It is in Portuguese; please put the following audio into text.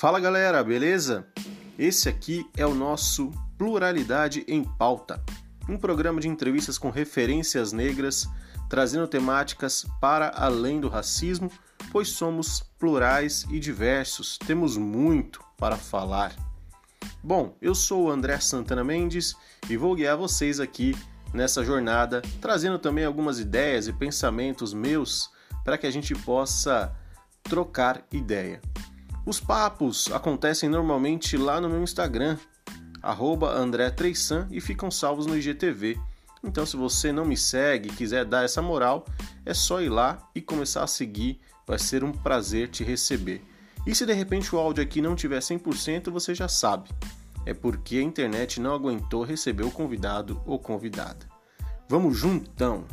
Fala galera, beleza? Esse aqui é o nosso Pluralidade em Pauta, um programa de entrevistas com referências negras, trazendo temáticas para além do racismo, pois somos plurais e diversos, temos muito para falar. Bom, eu sou o André Santana Mendes e vou guiar vocês aqui nessa jornada, trazendo também algumas ideias e pensamentos meus para que a gente possa trocar ideia. Os papos acontecem normalmente lá no meu Instagram, André3san, e ficam salvos no IGTV. Então, se você não me segue e quiser dar essa moral, é só ir lá e começar a seguir, vai ser um prazer te receber. E se de repente o áudio aqui não tiver 100%, você já sabe. É porque a internet não aguentou receber o convidado ou convidada. Vamos juntão!